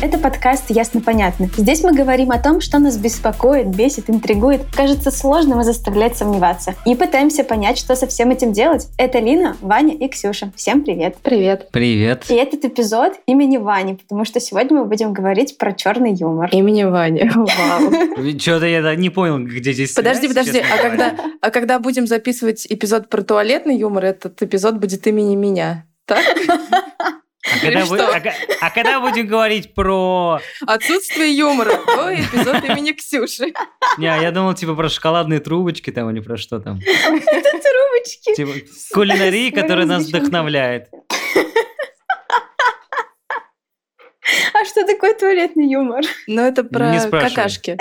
Это подкаст «Ясно-понятно». Здесь мы говорим о том, что нас беспокоит, бесит, интригует, кажется сложным и заставляет сомневаться. И пытаемся понять, что со всем этим делать. Это Лина, Ваня и Ксюша. Всем привет! Привет. Привет. И этот эпизод имени Вани, потому что сегодня мы будем говорить про черный юмор. Имени Ваня. Вау. Что-то я не понял, где здесь Подожди, подожди. А когда, а когда будем записывать эпизод про туалетный юмор, этот эпизод будет имени меня. Так? А когда, Или вы- что? а а когда будем говорить про... Отсутствие юмора. То эпизод имени Ксюши. Не, я думал, типа, про шоколадные трубочки там или про что там. Это трубочки. Типа, кулинарии, которая нас вдохновляет. А что такое туалетный юмор? Но это про какашки.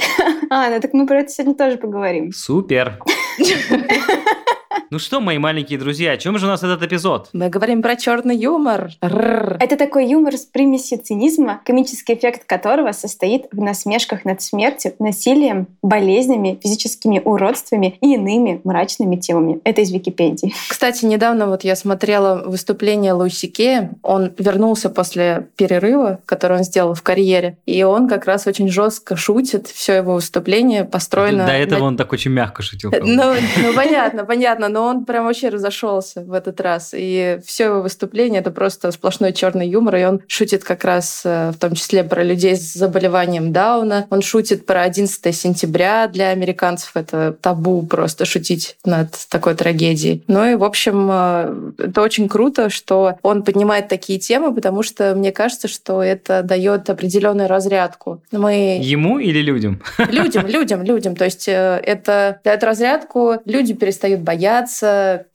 А, ну так мы про это сегодня тоже поговорим. Супер. Ну что, мои маленькие друзья, о чем же у нас этот эпизод? Мы говорим про черный юмор. Рррр. Это такой юмор с примесью цинизма, комический эффект которого состоит в насмешках над смертью, насилием, болезнями, физическими уродствами и иными мрачными темами. Это из Википедии. Кстати, недавно вот я смотрела выступление Луиси Кея. Он вернулся после перерыва, который он сделал в карьере. И он как раз очень жестко шутит. Все его выступление построено... До этого на- он так очень мягко шутил. Ну, ну, понятно, понятно, но он прям вообще разошелся в этот раз. И все его выступление это просто сплошной черный юмор, и он шутит как раз э, в том числе про людей с заболеванием Дауна. Он шутит про 11 сентября для американцев. Это табу просто шутить над такой трагедией. Ну и, в общем, э, это очень круто, что он поднимает такие темы, потому что мне кажется, что это дает определенную разрядку. Мы Ему или людям? Людям, людям, людям. То есть э, это дает разрядку, люди перестают бояться,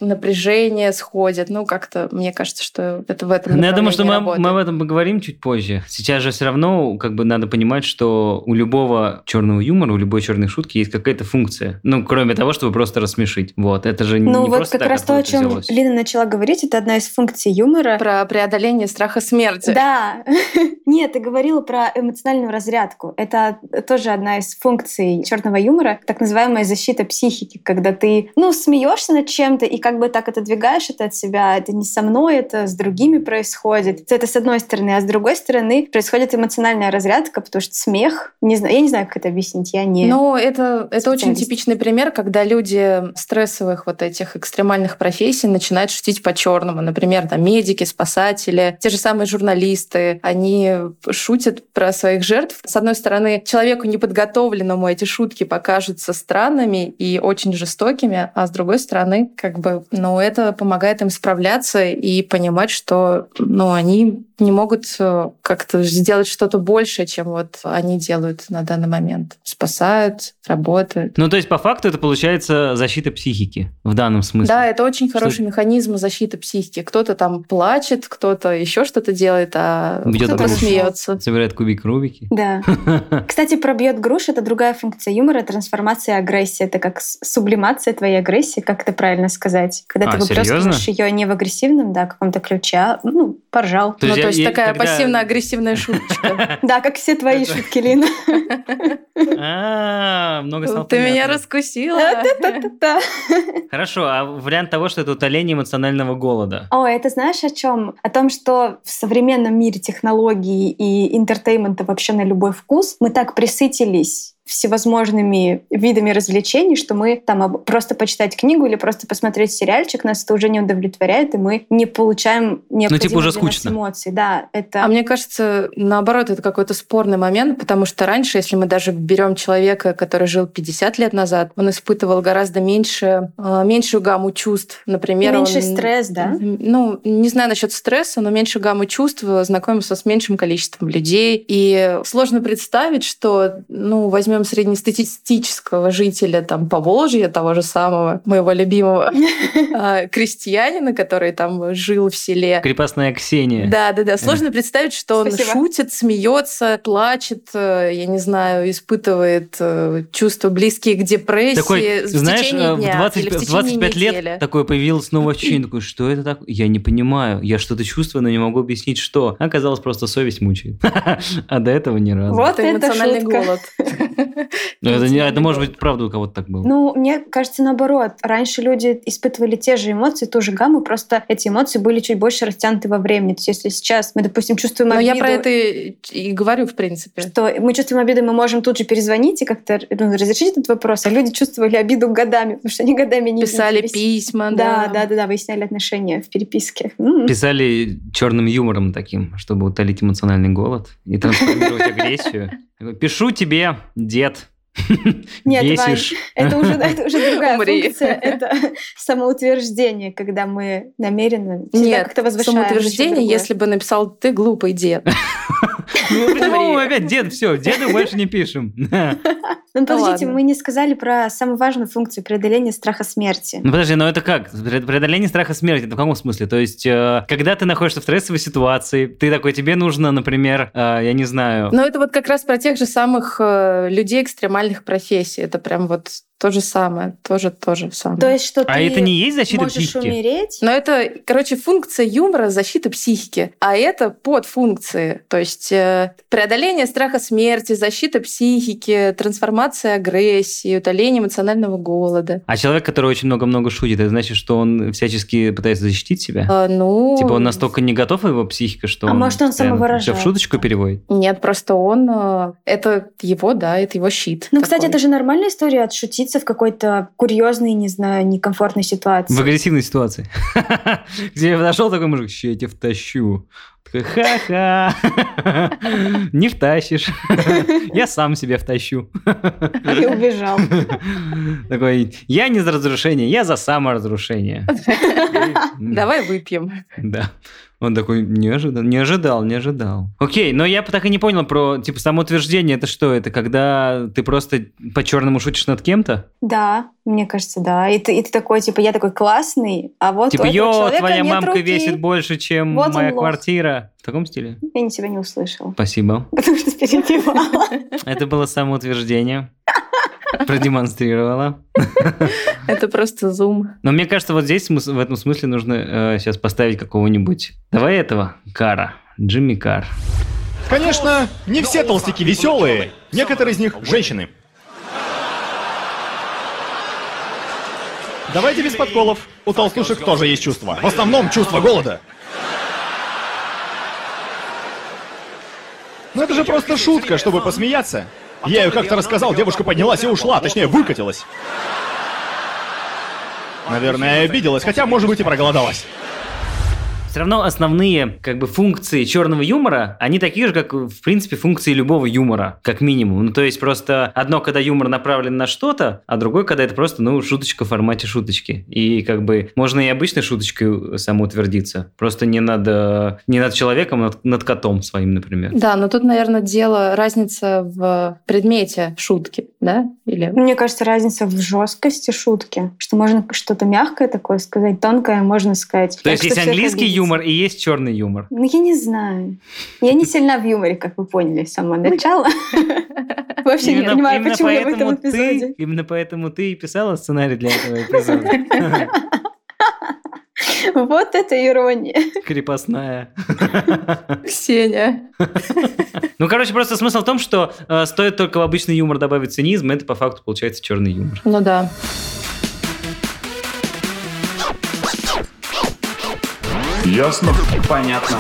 напряжение сходит. Ну, как-то, мне кажется, что это в этом Ну, я думаю, что мы, мы об этом поговорим чуть позже. Сейчас же все равно как бы надо понимать, что у любого черного юмора, у любой черной шутки есть какая-то функция. Ну, кроме того, чтобы просто рассмешить. Вот, это же Ну не вот просто как так раз то, о чем взялось. Лина начала говорить, это одна из функций юмора. Про преодоление страха смерти. Да. Нет, ты говорила про эмоциональную разрядку. Это тоже одна из функций черного юмора, так называемая защита психики, когда ты, ну, смеешься над чем-то и как бы так отодвигаешь это от себя. Это не со мной, это с другими происходит. Это с одной стороны. А с другой стороны происходит эмоциональная разрядка, потому что смех, не знаю, я не знаю, как это объяснить, я не... Ну, это, это очень типичный пример, когда люди стрессовых вот этих экстремальных профессий начинают шутить по-черному. Например, там медики, спасатели, те же самые журналисты, они шутят про своих жертв. С одной стороны, человеку неподготовленному эти шутки покажутся странными и очень жестокими, а с другой стороны, как бы, ну, это помогает им справляться и понимать, что, ну, они не могут э, как-то сделать что-то большее, чем вот они делают на данный момент. Спасают, работают. Ну, то есть, по факту, это получается защита психики в данном смысле. Да, это очень Что- хороший механизм защиты психики. Кто-то там плачет, кто-то еще что-то делает, а кто-то грушу. смеется. Собирает кубик Рубики. Да. Кстати, про бьет груш это другая функция юмора, трансформация агрессии. Это как сублимация твоей агрессии, как это правильно сказать? Когда А, ты выплескиваешь ее не в агрессивном, да, каком-то ключе, а, ну, поржал. Ну, есть то я- есть я- такая когда- пассивно-агрессивная шуточка. Да, как все твои шутки, Лина. Много стало Ты меня раскусила. Да. Хорошо, а вариант того, что это утоление эмоционального голода. О, это знаешь о чем? О том, что в современном мире технологий и entertainment а вообще на любой вкус мы так присытились всевозможными видами развлечений, что мы там просто почитать книгу или просто посмотреть сериальчик, нас это уже не удовлетворяет, и мы не получаем необходимых Ну, типа, уже скучно. эмоций. Да, это... А мне кажется, наоборот, это какой-то спорный момент, потому что раньше, если мы даже берем человека, который жил 50 лет назад, он испытывал гораздо меньше, э, меньшую гамму чувств. Например, меньший он- стресс, да? Ну, не знаю насчет стресса, но меньше гаммы чувств, знакомился с меньшим количеством людей. И сложно представить, что, ну, возьмем среднестатистического жителя там Поволжья, того же самого, моего любимого а, крестьянина, который там жил в селе. Крепостная Ксения. Да, да, да. Сложно представить, что он шутит, смеется, плачет, э, я не знаю, испытывает э, чувства близкие к депрессии Такой, в знаешь, течение э, в дня 20 или в в течение 25 недели. лет такое появилось новое ощущение, такое, что это такое? Я не понимаю, я что-то чувствую, но не могу объяснить, что. Оказалось, просто совесть мучает. А до этого ни разу. Вот эмоциональный шутка. голод. Ну, это, не, это может быть правда у кого-то так было. Ну, мне кажется, наоборот. Раньше люди испытывали те же эмоции, ту же гамму, просто эти эмоции были чуть больше растянуты во времени. То есть если сейчас мы, допустим, чувствуем Но обиду... я про это и говорю, в принципе. Что мы чувствуем обиду, мы можем тут же перезвонить и как-то ну, разрешить этот вопрос. А люди чувствовали обиду годами, потому что они годами не Писали виделись. письма, Да, да. да, да, да, выясняли отношения в переписке. Писали черным юмором таким, чтобы утолить эмоциональный голод и трансформировать агрессию. Пишу тебе, дед. Нет, Бесишь. Это уже, это уже другая Умри. функция. Это самоутверждение, когда мы намеренно Нет, как-то возвышаем. за самоутверждение, если бы написал «ты глупый дед». Ну, почему Умри. опять дед, все, деду больше не пишем. Ну, подождите, ладно. мы не сказали про самую важную функцию преодоления страха смерти. Ну подожди, но это как? Пре- Преодоление страха смерти, это в каком смысле? То есть, э, когда ты находишься в стрессовой ситуации, ты такой, тебе нужно, например, э, я не знаю, Но это вот как раз про тех же самых э, людей экстремальных профессий. Это прям вот то же самое, тоже то же самое. То есть, что а ты это не есть защита можешь психики? умереть, Но это, короче, функция юмора защита психики, а это подфункции. То есть э, преодоление страха смерти, защита психики, трансформация агрессии, утоление эмоционального голода. А человек, который очень много-много шутит, это значит, что он всячески пытается защитить себя? А, ну, Типа он настолько не готов, его психика, что А он может, он самовыражает. в шуточку переводит? Нет, просто он... э, Это его, да, это его щит. Ну, кстати, такой. это же нормальная история отшутиться в какой-то курьезной, не знаю, некомфортной ситуации. В агрессивной ситуации. Где подошел такой мужик, ща я тебя втащу. Такой, ха-ха. Не втащишь. Я сам себя втащу. И убежал. Такой, я не за разрушение, я за саморазрушение. Давай выпьем. Да. Он такой, не ожидал, не ожидал, не ожидал. Окей, но я так и не понял про, типа, самоутверждение, это что? Это когда ты просто по-черному шутишь над кем-то? Да, мне кажется, да. И ты, и ты такой, типа, я такой классный, а вот Типа, йо, твоя мамка руки. весит больше, чем Вот моя лох. Квартира. В таком стиле? Я тебя не услышала, Спасибо. потому что перебивала. Это было самоутверждение. Продемонстрировала. Это просто зум. Но мне кажется, вот здесь в этом смысле нужно сейчас поставить какого-нибудь... Давай этого, Кара. Джимми Кар. Конечно, не все толстяки веселые. Некоторые из них женщины. Давайте без подколов. У толстушек тоже есть чувство. В основном чувство голода. Но это же просто шутка, чтобы посмеяться. Я ее как-то рассказал, девушка поднялась и ушла, точнее, выкатилась. Наверное, обиделась, хотя, может быть, и проголодалась. Все равно основные как бы функции черного юмора, они такие же, как в принципе функции любого юмора, как минимум. Ну то есть просто одно, когда юмор направлен на что-то, а другое, когда это просто ну шуточка в формате шуточки. И как бы можно и обычной шуточкой самоутвердиться, просто не над э, не над человеком, а над, над котом своим, например. Да, но тут, наверное, дело разница в предмете шутки, да? Или Мне кажется, разница в жесткости шутки, что можно что-то мягкое такое сказать, тонкое можно сказать. То Так есть есть английский юмор и есть черный юмор. Ну, я не знаю. Я не сильна в юморе, как вы поняли с самого начала. Вообще не понимаю, почему я в этом поэтому ты- эпизоде. Именно поэтому ты и писала сценарий для этого эпизода. Вот это ирония. Крепостная. Ксения. Ну, короче, просто смысл в том, что э, стоит только в обычный юмор добавить цинизм, это по факту получается черный юмор. Ну да. Ясно? Понятно.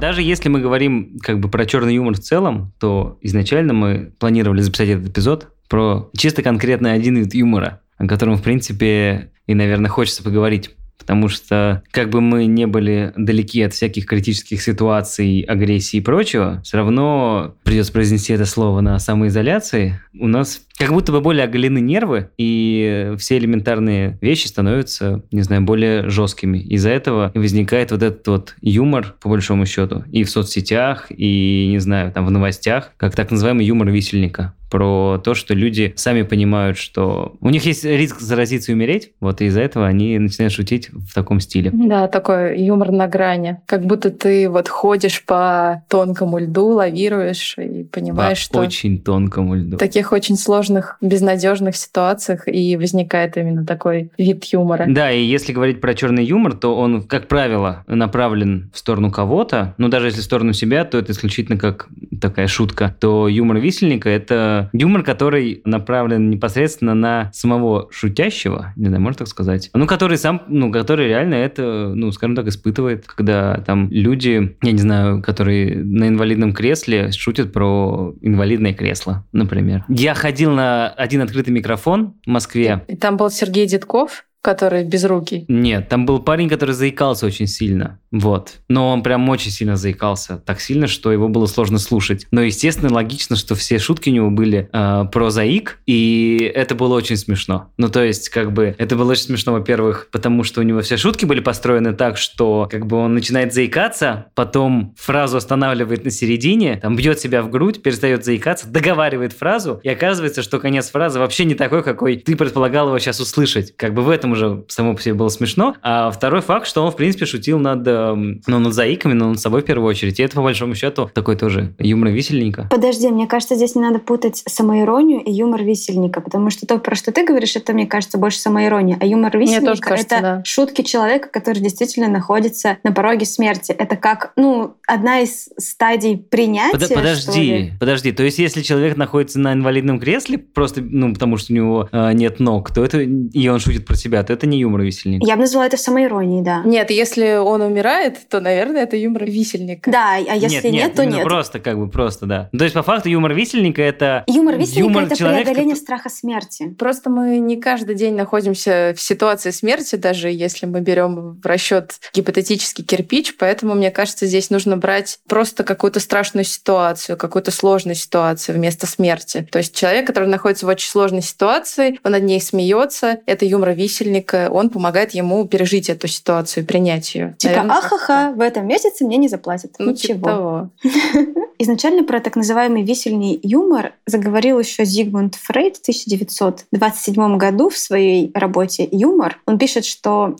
Даже если мы говорим как бы про черный юмор в целом, то изначально мы планировали записать этот эпизод про чисто конкретно один вид юмора, о котором, в принципе, и, наверное, хочется поговорить. Потому что, как бы мы не были далеки от всяких критических ситуаций, агрессии и прочего, все равно придется произнести это слово на самоизоляции. У нас как будто бы более оголены нервы, и все элементарные вещи становятся, не знаю, более жесткими. Из-за этого возникает вот этот вот юмор, по большому счету, и в соцсетях, и, не знаю, там в новостях, как так называемый юмор висельника про то, что люди сами понимают, что у них есть риск заразиться и умереть, вот и из-за этого они начинают шутить в таком стиле. Да, такой юмор на грани. Как будто ты вот ходишь по тонкому льду, лавируешь и понимаешь, По что очень тонкому льду. в таких очень сложных, безнадежных ситуациях и возникает именно такой вид юмора. Да, и если говорить про черный юмор, то он, как правило, направлен в сторону кого-то. Ну, даже если в сторону себя, то это исключительно как такая шутка. То юмор висельника – это юмор, который направлен непосредственно на самого шутящего, не знаю, можно так сказать. Ну, который сам, ну, который реально это, ну, скажем так, испытывает, когда там люди, я не знаю, которые на инвалидном кресле шутят про инвалидное кресло, например. Я ходил на один открытый микрофон в Москве. И там был Сергей Дедков, который безрукий. Нет, там был парень, который заикался очень сильно. Вот. Но он прям очень сильно заикался. Так сильно, что его было сложно слушать. Но, естественно, логично, что все шутки у него были э, про заик, и это было очень смешно. Ну, то есть, как бы, это было очень смешно, во-первых, потому что у него все шутки были построены так, что, как бы, он начинает заикаться, потом фразу останавливает на середине, там, бьет себя в грудь, перестает заикаться, договаривает фразу, и оказывается, что конец фразы вообще не такой, какой ты предполагал его сейчас услышать. Как бы в этом уже само по себе было смешно. А второй факт, что он, в принципе, шутил над, эм, ну, над заиками, но над собой в первую очередь. И это, по большому счету, такой тоже юмор висельника. Подожди, мне кажется, здесь не надо путать самоиронию и юмор висельника, потому что то, про что ты говоришь, это, мне кажется, больше самоирония. А юмор висельника тоже кажется, это да. шутки человека, который действительно находится на пороге смерти. Это как, ну, одна из стадий принятия. Под- подожди, подожди. То есть, если человек находится на инвалидном кресле, просто, ну, потому что у него э, нет ног, то это, и он шутит про себя, то это не юмор висельник. Я бы назвала это самоиронией, да. Нет, если он умирает, то, наверное, это юмор висельника. Да, а если нет, то именно нет. Просто, как бы, просто, да. То есть, по факту, юмор висельника это Юмор висельника это человека, преодоление который- страха смерти. Просто мы не каждый день находимся в ситуации смерти, даже если мы берем в расчет гипотетический кирпич, поэтому, мне кажется, здесь нужно брать просто какую-то страшную ситуацию, какую-то сложную ситуацию вместо смерти. То есть человек, который находится в очень сложной ситуации, он над ней смеется, это юмор висельника, он помогает ему пережить эту ситуацию и принять ее. Типа, ахаха, в этом месяце мне не заплатят. Ну, типа Ничего. Изначально про так называемый висельный юмор заговорил еще Зигмунд Фрейд в 1927 году в своей работе «Юмор». Он пишет, что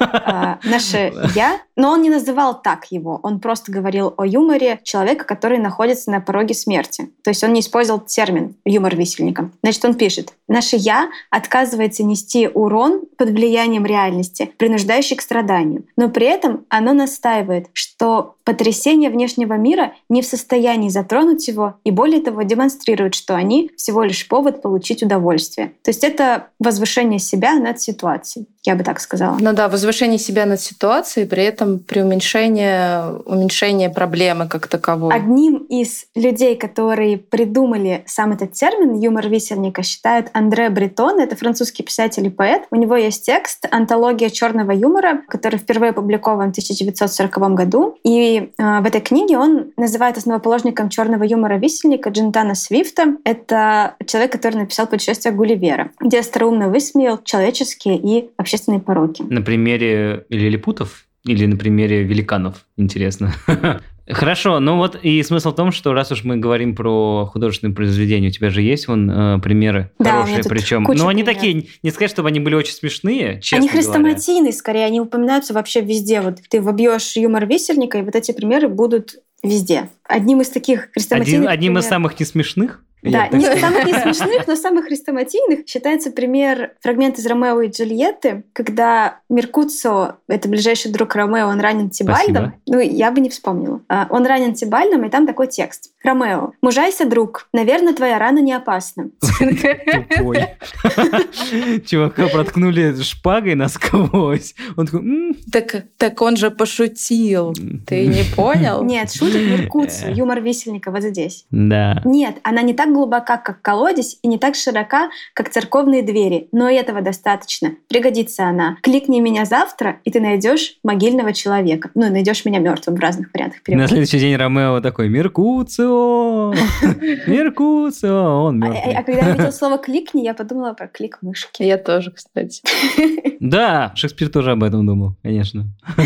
а, наше «я», но он не называл так его, он просто говорил о юморе человека, который находится на пороге смерти. То есть он не использовал термин «юмор висельника». Значит, он пишет, наше «я» отказывается нести урон под влиянием реальности, принуждающий к страданию, но при этом оно настаивает, что потрясения внешнего мира не в состоянии затронуть его и более того демонстрируют, что они всего лишь повод получить удовольствие. То есть это возвышение себя над ситуацией, я бы так сказала. Ну да, возвышение себя над ситуацией, при этом преуменьшение уменьшение проблемы как таковой. Одним из людей, которые придумали сам этот термин юмор висельника, считают Андре Бретон. Это французский писатель и поэт. У него есть текст «Антология черного юмора», который впервые опубликован в 1940 году. И э, в этой книге он называет основоположником черного юмора висельника Джентана Свифта. Это человек, который написал «Путешествие Гулливера», где остроумно высмеял человеческие и общественные пороки. На примере лилипутов или на примере великанов, интересно. Хорошо, ну вот и смысл в том, что раз уж мы говорим про художественные произведения, у тебя же есть вон э, примеры Да, у меня хорошие, причем. куча Ну они такие, не сказать, чтобы они были очень смешные, честно Они говоря. хрестоматийные, скорее, они упоминаются вообще везде. Вот ты вобьешь юмор висельника, и вот эти примеры будут везде. Одним из таких Один, хрестоматийных одним из примеров- самых несмешных. Да, не самых не смешных, но самых хрестоматийных считается пример фрагмент из Ромео и Джульетты, когда Меркуцио, это ближайший друг Ромео, он ранен Тибальдом. Спасибо. Ну, я бы не вспомнила. А, Он ранен Тибальдом, и там такой текст. Ромео, мужайся, друг, наверное, твоя рана не опасна. Тупой. Чувака проткнули шпагой насквозь. Он такой... «М, Так, так он же пошутил. Ты не понял? Нет, шутит Меркуцио, юмор висельника вот здесь. Да. Нет, она не так глубока, как колодец, и не так широка, как церковные двери, но и этого достаточно. Пригодится она. Кликни меня завтра, и ты найдешь могильного человека. Ну, и найдешь меня мертвым в разных вариантах На перевода. следующий день Ромео такой, Меркуцио, Меркуцио, он А, а- а мертвый. когда я видела слово «кликни», я подумала про клик мышки. Я тоже, кстати. Да, Шекспир тоже об этом думал, конечно.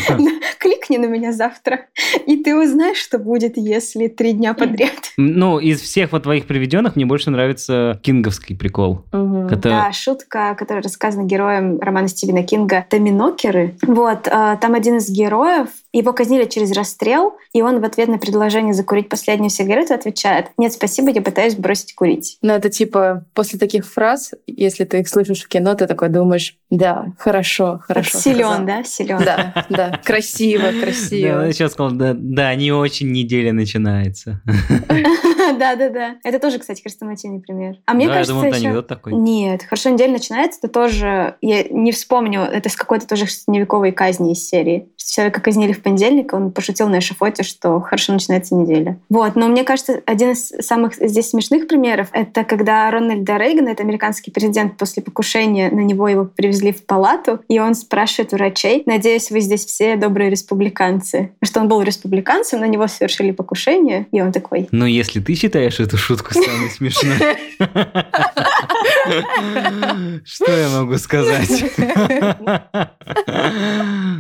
Кликни зыркни на меня завтра, и ты узнаешь, что будет, если три дня подряд. Ну, из всех вот твоих приведенных мне больше нравится кинговский прикол. Мгм. Это- Да, шутка, которая рассказана героем романа Стивена Кинга «Томинокеры». Вот, э, там один из героев, его казнили через расстрел, и он в ответ на предложение закурить последнюю сигарету отвечает «Нет, спасибо, я пытаюсь бросить курить». Ну, это типа после таких фраз, если ты их слышишь в кино, ты такой думаешь, да, хорошо, хорошо. Силен, сказал». да? Силен. Да, да, красиво, красиво. он сейчас сказал, да, да, не очень неделя начинается. Да, да, да. Это тоже, кстати, хрестоматийный пример. А мне Да, я кажется, думал, еще- анекдот такой. Нет, хорошо, неделя начинается, это тоже, я не вспомню, это с какой-то тоже средневековой казни из серии. Что Человека казнили в понедельник, он пошутил на эшафоте, что хорошо начинается неделя. Вот, но мне кажется, один из самых здесь смешных примеров, это когда Рональда Рейгана, это американский президент, после покушения на него его привезли в палату, и он спрашивает врачей, надеюсь, вы здесь все добрые республиканцы. Что он был республиканцем, на него совершили покушение, и он такой, Ну, если ты считаешь эту шутку самой смешной, что я могу сказать?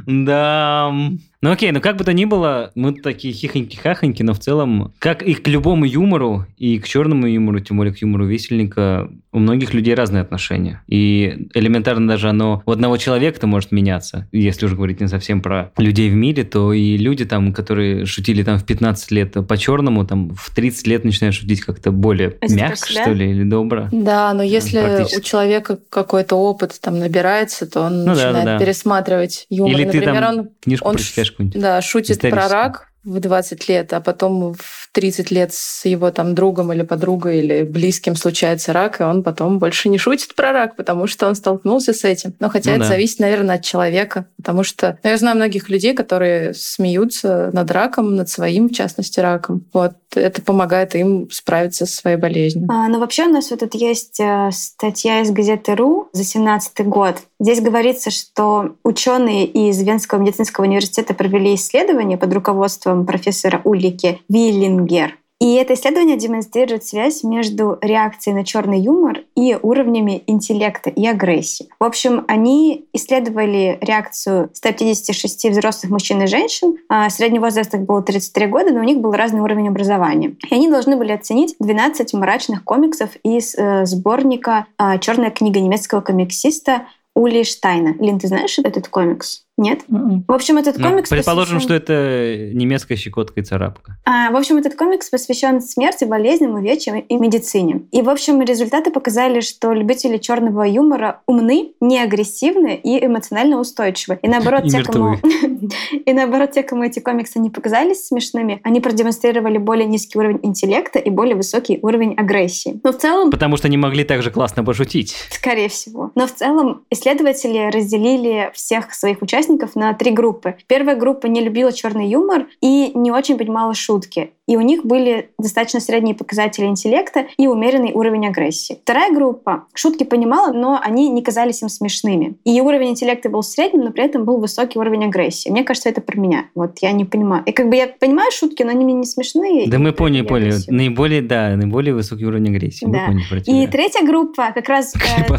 Да. Ну окей, ну как бы то ни было, мы такие хихоньки-хахоньки, но в целом, как и к любому юмору, и к черному юмору, тем более к юмору весельника, у многих людей разные отношения. И элементарно даже оно у одного человека-то может меняться. Если уже говорить не совсем про людей в мире, то и люди там, которые шутили там в 15 лет по-черному, там в 30 лет начинают шутить как-то более А мягко, что ли, или добро. Да, но если у человека какой-то опыт там набирается, то он Ну начинает да, да. пересматривать юмор. Или ты Например, там он книжку он прочитаешь какую-нибудь. да, шутит про рак в 20 лет, а потом в 30 лет с его там другом или подругой или близким случается рак, и он потом больше не шутит про рак, потому что он столкнулся с этим. Но хотя Ну это да. зависит, наверное, от человека, потому что ну, я знаю многих людей, которые смеются над раком, над своим, в частности, раком. Вот это помогает им справиться со своей болезнью. А, ну, вообще у нас вот тут есть э, статья из газеты «РУ» за 17 год. Здесь говорится, что ученые из Венского медицинского университета провели исследование под руководством профессора Ульрики Виллингер. И это исследование демонстрирует связь между реакцией на черный юмор и уровнями интеллекта и агрессии. В общем, они исследовали реакцию 156 взрослых мужчин и женщин. А Средний возраст их был 33 года, но у них был разный уровень образования. И они должны были оценить 12 мрачных комиксов из э, сборника а, «Черная книга» немецкого комиксиста Ули Штайна. Лин, ты знаешь этот комикс? Нет? Мгм. В общем, этот Ну, комикс предположим, посвящен- что это немецкая щекотка и царапка. а, в общем, этот комикс посвящен смерти, болезням, увечьям и медицине. И, в общем, результаты показали, что любители черного юмора умны, не агрессивны и эмоционально устойчивы. И наоборот, И те, кому... и наоборот, те, кому эти комиксы не показались смешными, они продемонстрировали более низкий уровень интеллекта и более высокий уровень агрессии. Но в целом, Потому что не могли так же классно пошутить. Скорее всего. Но в целом исследователи разделили всех своих участников на три группы. Первая группа не любила черный юмор и не очень понимала шутки. И у них были достаточно средние показатели интеллекта и умеренный уровень агрессии. Вторая группа шутки понимала, но они не казались им смешными. И уровень интеллекта был средним, но при этом был высокий уровень агрессии. Мне кажется, это про меня. Вот я не понимаю. И как бы я понимаю шутки, но они мне не смешные. Да и мы поняли, поняли. Наиболее, да, наиболее высокий уровень агрессии. Мы Да. поняли про И тебя. третья группа, как раз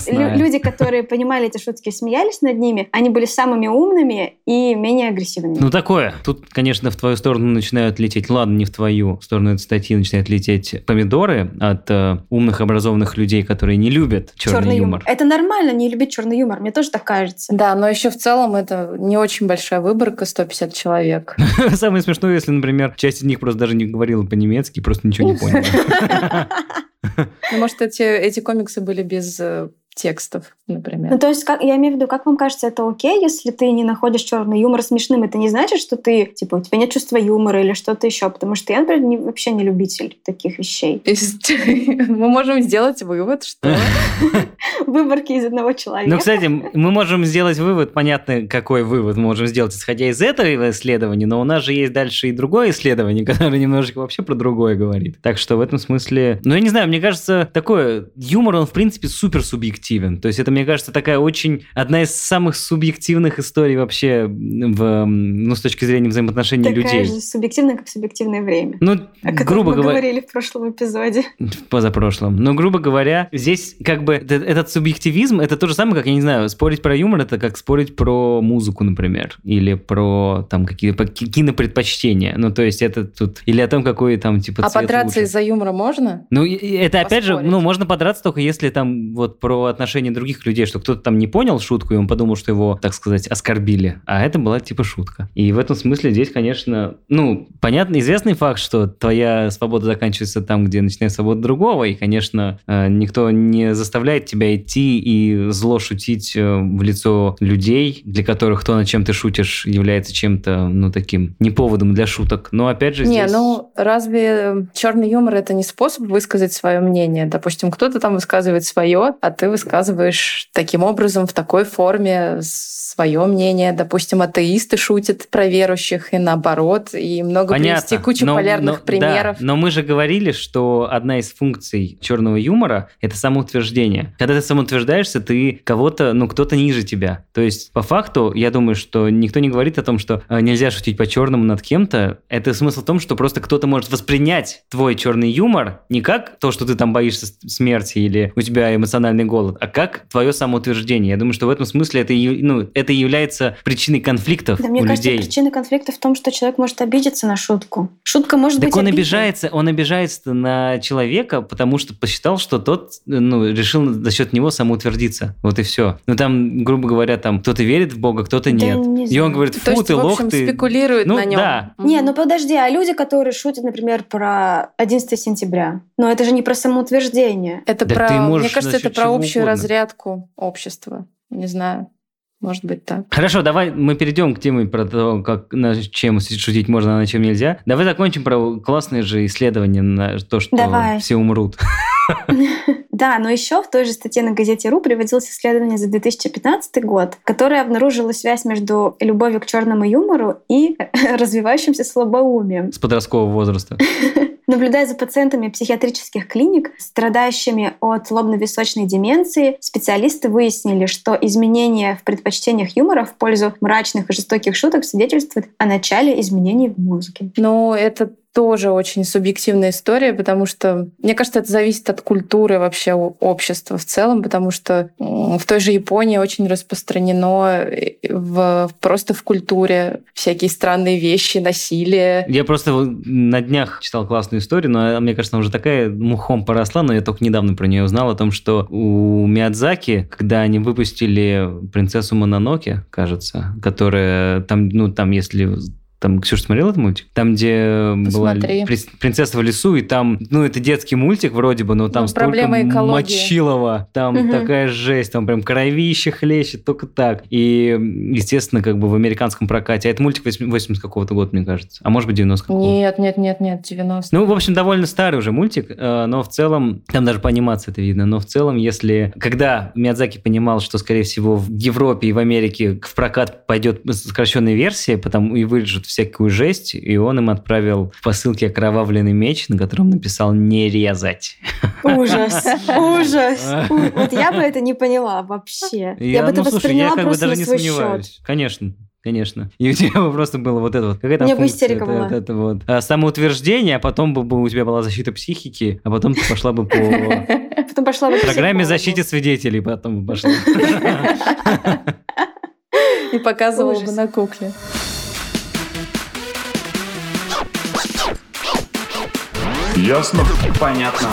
э, люди, которые понимали эти шутки и смеялись над ними, они были самыми умными и менее агрессивными. Ну такое. Тут, конечно, в твою сторону начинают лететь, ладно, не в твою сторону этой статьи начинают лететь помидоры от э, умных, образованных людей, которые не любят черный, юмор. Это нормально не любить черный юмор, мне тоже так кажется. Да, но еще в целом это не очень большая выборка, 150 человек. Самое смешное, если, например, часть из них просто даже не говорила по-немецки, просто ничего не поняла. Ну, может, эти, эти комиксы были без текстов, Ну, например. то есть, как, я имею в виду, как вам кажется, это окей, если ты не находишь черный юмор смешным? Это не значит, что ты, типа, у тебя нет чувства юмора или что-то еще? Потому что я, например, не- вообще не любитель таких вещей. Мы можем сделать вывод, что Выборки из одного человека. Ну, кстати, мы можем сделать вывод, понятно, какой вывод мы можем сделать, исходя из этого исследования, но у нас же есть дальше и другое исследование, которое немножечко вообще про другое говорит. Так что в этом смысле... Ну, я не знаю, мне кажется, такое... Юмор, он, в принципе, супер субъективный. Объективен. То есть это, мне кажется, такая очень одна из самых субъективных историй вообще в, ну, с точки зрения взаимоотношений Такая людей. же субъективная, как субъективное время. Ну, О грубо мы говоря, говорили в прошлом эпизоде. в позапрошлом. Но, грубо говоря, здесь как бы этот субъективизм, это то же самое, как, я не знаю, спорить про юмор, это как спорить про музыку, например, или про там какие-то ки- кинопредпочтения. Ну, то есть это тут... Или о том, какой там, типа, А цвет подраться лучше. из-за юмора можно? Ну, это опять же, Поспорить. ну, можно подраться только если там вот про отношения других людей, что кто-то там не понял шутку, и он подумал, что его, так сказать, оскорбили. А это была типа шутка. И в этом смысле здесь, конечно, ну, понятно, известный факт, что твоя свобода заканчивается там, где начинается свобода другого, и, конечно, э, никто не заставляет тебя идти и зло шутить э, в лицо людей, для которых то, над чем ты шутишь, является чем-то, ну, таким не поводом для шуток. Но, опять же, Не, здесь... ну разве черный юмор это не способ высказать свое мнение? Допустим, кто-то там высказывает свое, а ты высказываешь таким образом, в такой форме свое мнение. Допустим, атеисты шутят про верующих и наоборот, и много привести кучу но- полярных но- да, примеров. но мы же говорили, что одна из функций черного юмора это самоутверждение. Когда ты самоутверждаешься, ты кого-то, ну, кто-то ниже тебя. То есть, по факту, я думаю, что никто не говорит о том, что э, нельзя шутить по-черному над кем-то. Это смысл в том, что просто кто-то может воспринять твой черный юмор не как то, что ты там боишься смерти или у тебя эмоциональный голод, а как твое самоутверждение. Я думаю, что в этом смысле это, и- ну, это является причиной конфликтов Да мне у кажется, людей. причина конфликта в том, что человек может обидеться на шутку. Шутка может Так быть он обидной. обижается, он обижается на человека, потому что посчитал, что тот, ну, решил за счет него самоутвердиться. Вот и все. Ну там, грубо говоря, там кто-то верит в Бога, кто-то Да нет. не и он говорит, То фу, есть, ты в лох, общем, ты. спекулирует Ну, на нем. да. Не, ну подожди, а люди, которые шутят, например, про 11 сентября, но это же не про самоутверждение. Это Да про, ты можешь мне кажется, это про чего общую разрядку общества. Не знаю, может быть так. Хорошо, давай мы перейдем к теме про то, как на чем шутить можно, а на чем нельзя. Давай закончим про классные же исследования на то, что Давай. все умрут. Да, но еще в той же статье на газете РУ приводилось исследование за 2015 год, которое обнаружило связь между любовью к черному юмору и развивающимся слабоумием. С подросткового возраста. Наблюдая за пациентами психиатрических клиник, страдающими от лобно-височной деменции, специалисты выяснили, что изменения в предпочтениях юмора в пользу мрачных и жестоких шуток свидетельствуют о начале изменений в мозге. Но это тоже очень субъективная история, потому что, мне кажется, это зависит от культуры вообще общества в целом, потому что в той же Японии очень распространено э, в, просто в культуре всякие странные вещи, насилие. Я просто на днях читал классную историю, но мне кажется, она уже такая мухом поросла, но я только недавно про нее узнал, о том, что у Миядзаки, когда они выпустили «Принцессу Мононоке», кажется, которая там, ну, там, если там, Ксюша, смотрела этот мультик? Там, где была Посмотри. при- принцесса в лесу, и там, ну, это детский мультик вроде бы, но там Ну, столько экологии. мочилова, там Мгм. такая жесть, там прям кровище хлещет, только так. И, естественно, как бы в американском прокате, а это мультик 80 какого-то года, мне кажется, а может быть 90 какого-то. Нет, нет, нет, нет, 90. Ну, в общем, довольно старый уже мультик, э, но в целом, там даже по анимации это видно, но в целом, если... Когда Миядзаки понимал, что, скорее всего, в Европе и в Америке в прокат пойдет сокращенная версия, потому и вырежут всякую жесть, и он им отправил в посылке окровавленный меч, на котором написал «не резать». Ужас, ужас. Вот я бы это не поняла вообще. Я бы это ну, слушай, я восприняла как бы просто даже не счет. сомневаюсь. Конечно. Конечно. И у тебя бы просто было вот это вот. Какая там У меня бы функция? истерика Это- была. это вот. А, самоутверждение, а потом бы, бы у тебя была защита психики, а потом ты пошла бы по Потом пошла бы программе защиты свидетелей, потом бы пошла. И показывал бы на кукле. Ясно? Понятно.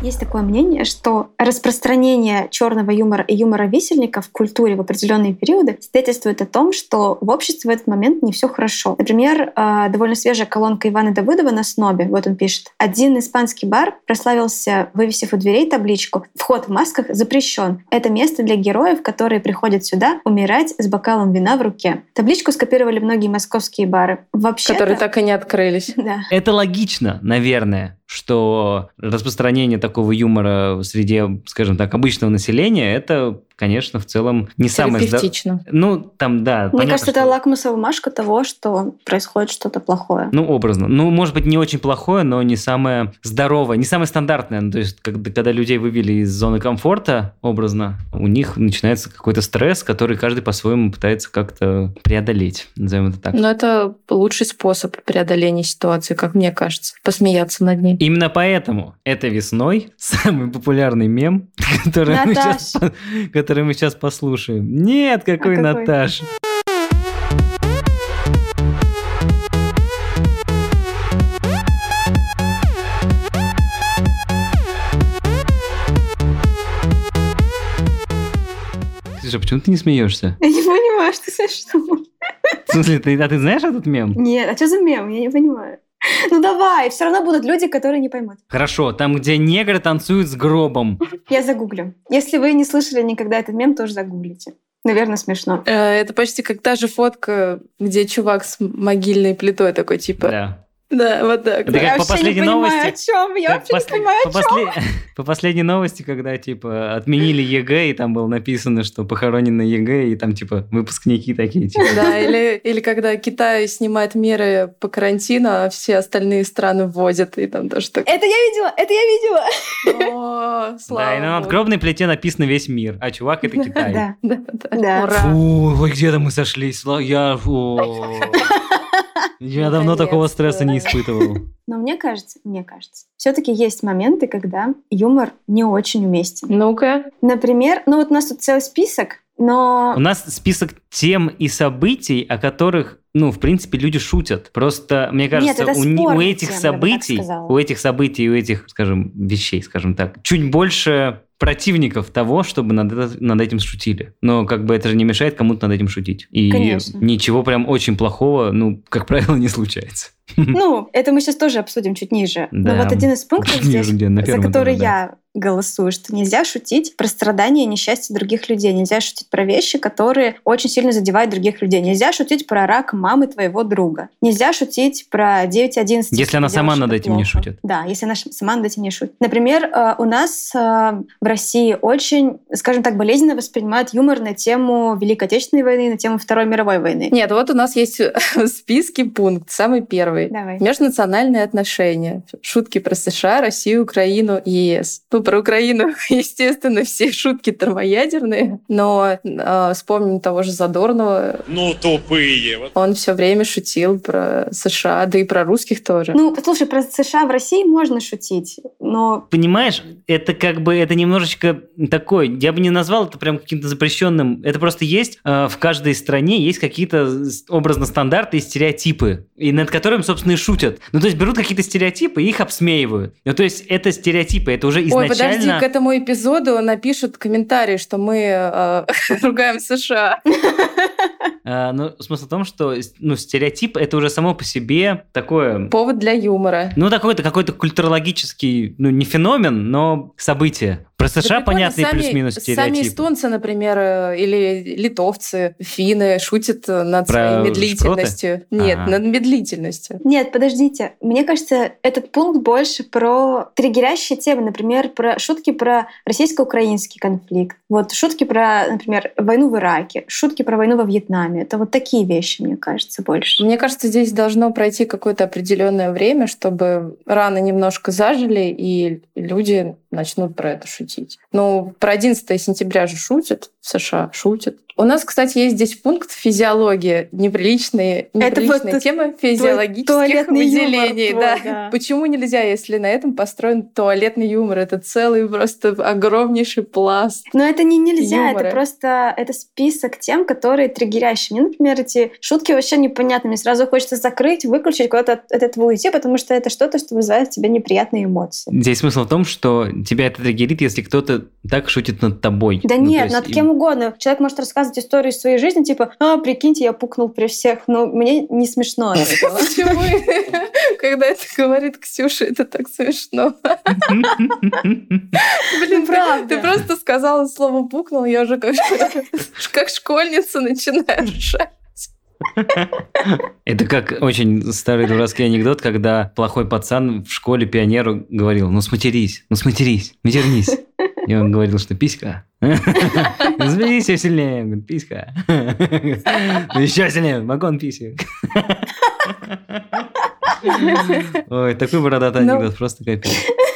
Есть такое мнение, что распространение черного юмора и юмора висельника в культуре в определенные периоды свидетельствует о том, что в обществе в этот момент не все хорошо. Например, э, довольно свежая колонка Ивана Давыдова на Снобе, вот он пишет. Один испанский бар прославился, вывесив у дверей табличку «Вход в масках запрещен. Это место для героев, которые приходят сюда умирать с бокалом вина в руке». Табличку скопировали многие московские бары. Вообще Которые так и не открылись. Да. Это логично, наверное, что распространение такого юмора среди, скажем так, обычного населения, это конечно, в целом не самое... Терапевтично. Ну, там, да, Мне понятно, кажется, это что- лакмусовая бумажка того, что происходит что-то плохое. Ну, образно. Ну, может быть, не очень плохое, но не самое здоровое, не самое стандартное. Ну, то есть, когда, когда людей вывели из зоны комфорта, образно, у них начинается какой-то стресс, который каждый по-своему пытается как-то преодолеть, назовем это так. Но это лучший способ преодоления ситуации, как мне кажется. Посмеяться над ней. Именно поэтому этой весной самый популярный мем, который мы, сейчас. Который мы сейчас послушаем. Нет, какой, какой? Наташ? Слушай, а почему ты не смеешься? Я не понимаю, что смешно. В смысле, ты, а ты знаешь этот мем? Нет, а что за мем? Я не понимаю. Ну давай, все равно будут люди, которые не поймут. Хорошо, там, где негры танцуют с гробом. Я загуглю. Если вы не слышали никогда этот мем, тоже загуглите. Наверное, смешно. Э, Это почти как та же фотка, где чувак с могильной плитой такой, типа... Да. Да, вот так. Это да. как я по последней не понимаю, новости. о чем. Я Как вообще посл- не понимаю, по, о чем. после- по последней новости, когда, типа, отменили ЕГЭ, и там было написано, что похоронено ЕГЭ, и там, типа, выпускники такие, типа. Да, или, или когда Китай снимает меры по карантину, а все остальные страны вводят, и там тоже так... Это я видела, это я видела. О, слава Да, и на надгробной плите написано «Весь мир», а чувак — это Китай. Да. Да, да. Да. Ура. Фу, где-то мы сошлись. Ла- Я... Я давно такого стресса не испытывал. Но мне кажется, мне кажется, все-таки есть моменты, когда юмор не очень уместен. Ну-ка. Например, ну вот у нас тут целый список, но У нас список тем и событий, о которых, ну, в принципе, люди шутят. Просто, мне кажется, это у, ни- у этих событий, у этих событий, у этих, скажем, вещей, скажем так, чуть больше противников того, чтобы над, это- над этим шутили. Но как бы это же не мешает кому-то над этим шутить. И Конечно. ничего прям очень плохого, ну, как правило, не случается. ну, это мы сейчас тоже обсудим чуть ниже. Да. Но вот один из пунктов здесь, где, за который этаже, да. я голосую, что нельзя шутить про страдания и несчастье других людей. Нельзя шутить про вещи, которые очень сильно задевают других людей. Нельзя шутить про рак мамы твоего друга. Нельзя шутить про 9-11. Если она сама над этим не шутит. Да, если она сама над этим не шутит. Например, э, у нас э, в России очень, скажем так, болезненно воспринимают юмор на тему Великой Отечественной войны, на тему Второй мировой войны. Нет, вот у нас есть в списке пункт, самый первый. Давай. Межнациональные отношения. Шутки про США, Россию, Украину и ЕС. Ну, про Украину, естественно, все шутки термоядерные, но э, вспомним того же Задорнова. Ну, тупые. Вот Он все время шутил про США, да и про русских тоже. Ну, слушай, про США в России можно шутить, но Понимаешь, это как бы, это немножечко такой, я бы не назвал это прям каким-то запрещенным, это просто есть, э, в каждой стране есть какие-то образно стандарты и стереотипы, и над которыми, собственно, и шутят. Ну, то есть берут какие-то стереотипы и их обсмеивают. Ну, то есть это стереотипы, это уже Ой, изначально... подожди, к этому эпизоду напишут комментарий, что мы э, ругаем США. А, ну, смысл в том, что ну, стереотип это уже само по себе такое. Повод для юмора. Ну, такой-то какой-то культурологический, ну, не феномен, но событие. Про США Да прикольно, понятный сами- плюс-минус Сами стереотип. эстонцы, например, э, или литовцы, финны шутят э, над Про своей медлительностью. Нет, Ага. над медлительностью. Нет, подождите. Мне кажется, этот пункт больше про триггерящие темы. Например, про шутки про российско-украинский конфликт. Вот шутки про, например, войну в Ираке, шутки про войну во Вьетнаме. Это вот такие вещи, мне кажется, больше. Мне кажется, здесь должно пройти какое-то определенное время, чтобы раны немножко зажили, и люди начнут про это шутить. Ну, про 11 сентября же шутят в США, шутят. У нас, кстати, есть здесь пункт физиология, неприличные, Это неприличные вот темы физиологических выделений. твой, да. да. Почему нельзя, если на этом построен туалетный юмор? Это целый просто огромнейший пласт. Но это не нельзя, Юмора. это просто это список тем, которые триггерящие. Мне, например, эти шутки вообще непонятны. Мне сразу хочется закрыть, выключить, куда-то от, от этого уйти, потому что это что-то, что вызывает в тебе неприятные эмоции. Здесь смысл в том, что тебя это триггерит, если кто-то так шутит над тобой. Да Ну, нет, есть над кем угодно. Человек может рассказывать историю из своей жизни, типа, а, прикиньте, я пукнул при всех. Но мне не смешно. Почему? Когда это говорит Ксюша, это так смешно. Блин, ты, правда. ты просто сказала слово «пукнул», я уже как, как школьница начинаю ржать. Это как очень старый дурацкий анекдот, когда плохой пацан в школе пионеру говорил, ну сматерись, ну сматерись, не вернись. И он говорил, что писька. Забери все сильнее. Говорит, писька. Ну еще сильнее. Вагон писек. Ой, такой бородатый Ну. анекдот, просто капец.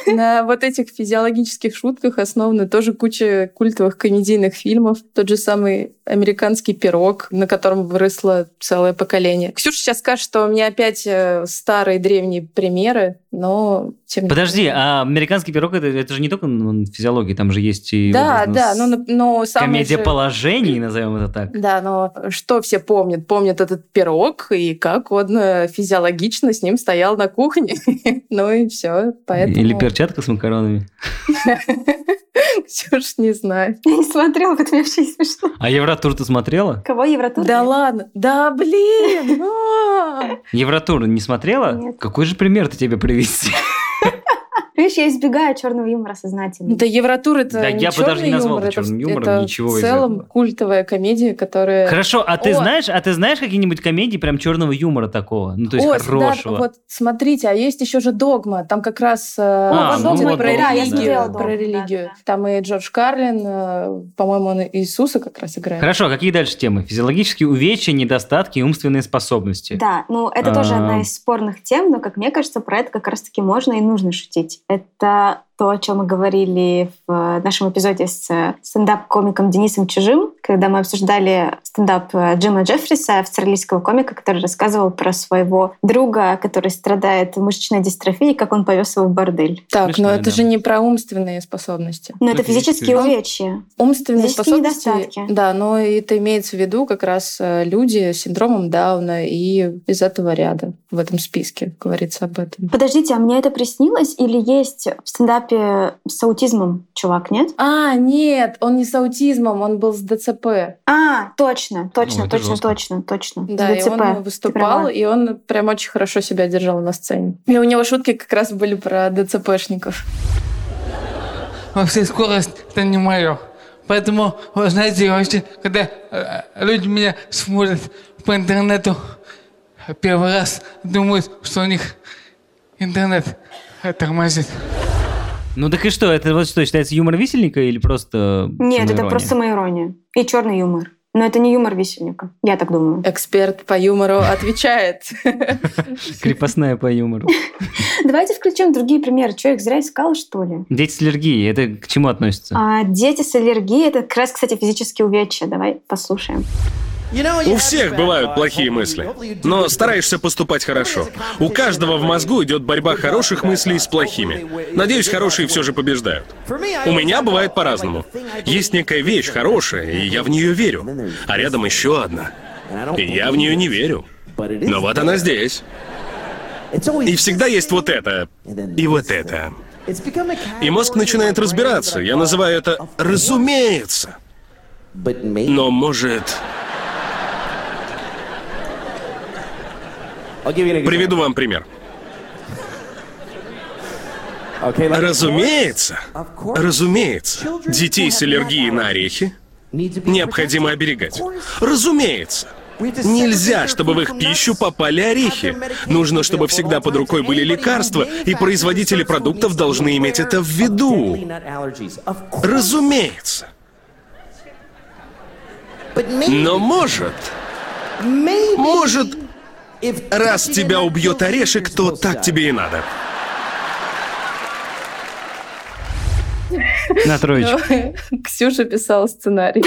На вот этих физиологических шутках основана тоже куча культовых комедийных фильмов. Тот же самый американский пирог, на котором выросло целое поколение. Ксюша сейчас скажет, что у меня опять э, старые древние примеры, но тем не Подожди, а американский пирог это, это же не только физиология, там же есть и Да, образно, да, но, но комедия же- положений, назовем это так. Да, но что все помнят? Помнят этот пирог и как он э, физиологично с ним стоял на кухне. Ну и все, поэтому... Или перчатка с макаронами. Ксюш не знает. Я не смотрела, поэтому мне вообще не смешно. А Евротур ты смотрела? Кого Евротур? Да ладно, да блин! а! Евротур не смотрела? Нет. Какой же пример ты тебе привести? Видишь, я избегаю черного юмора сознательно. Да Евротур это Да не я бы даже не назвал юмор, это чёрным это, юмором, это ничего в целом культовая комедия, которая... Хорошо, а ты О. знаешь, а ты знаешь какие-нибудь комедии прям черного юмора такого? Ну, то есть Ой, хорошего. да, вот смотрите, а есть еще же «Догма». Там как раз э, А, ну, ну вот про «Догма», религию. я про да, религию. да, да. Там и Джордж Карлин, э, по-моему, он Иисуса как раз играет. Хорошо, а какие дальше темы? Физиологические увечья, недостатки и умственные способности. Да, ну это тоже А. одна из спорных тем, но, как мне кажется, про это как раз-таки можно и нужно шутить. Это то, о чем мы говорили в нашем эпизоде с стендап-комиком Денисом Чужим, когда мы обсуждали стендап э, Джима Джеффриса, австралийского комика, который рассказывал про своего друга, который страдает мышечной дистрофией, как он повез его в бордель. Так, Смешно, но это да. же не про умственные способности. Но Ну, это физические физические увечья. Умственные Физические способности, недостатки. да, но это имеется в виду как раз э, люди с синдромом Дауна и из этого ряда в этом списке говорится об этом. Подождите, а мне это приснилось или есть в стендапе с аутизмом чувак, нет? А, нет, он не с аутизмом, он был с ДЦП. А, точно, точно, О, это точно, точно, точно. Да, ДЦП. и он выступал, и он прям очень хорошо себя держал на сцене. И у него шутки как раз были про ДЦПшников. Вообще скорость это не мое. Поэтому, вы знаете, вообще, когда э, люди меня смотрят по интернету, первый раз думают, что у них интернет э, тормозит. Ну так и что, это вот что, считается юмор висельника или просто Нет, это просто самоирония. И черный юмор. Но это не юмор висельника. Я так думаю. Эксперт по юмору отвечает. Крепостная по юмору. Давайте включим другие примеры. Что, их зря искал, что ли? Дети с аллергией, это к чему относится? А дети с аллергией – это как раз, кстати, физические увечья. Давай послушаем. У всех бывают плохие мысли, но стараешься поступать хорошо. У каждого в мозгу идет борьба хороших мыслей с плохими. Надеюсь, хорошие все же побеждают. У меня бывает по-разному. Есть некая вещь хорошая, и я в нее верю. А рядом еще одна. И я в нее не верю. Но вот она здесь. И всегда есть вот это. И вот это. И мозг начинает разбираться. Я называю это «разумеется». Но может... Приведу вам пример. Разумеется, разумеется, детей с аллергией на орехи необходимо оберегать. Разумеется. Нельзя, чтобы в их пищу попали орехи. Нужно, чтобы всегда под рукой были лекарства, и производители продуктов должны иметь это в виду. Разумеется. Но может, может, раз тебя убьет орешек, то так тебе и надо. На троечку. Ксюша писала сценарий.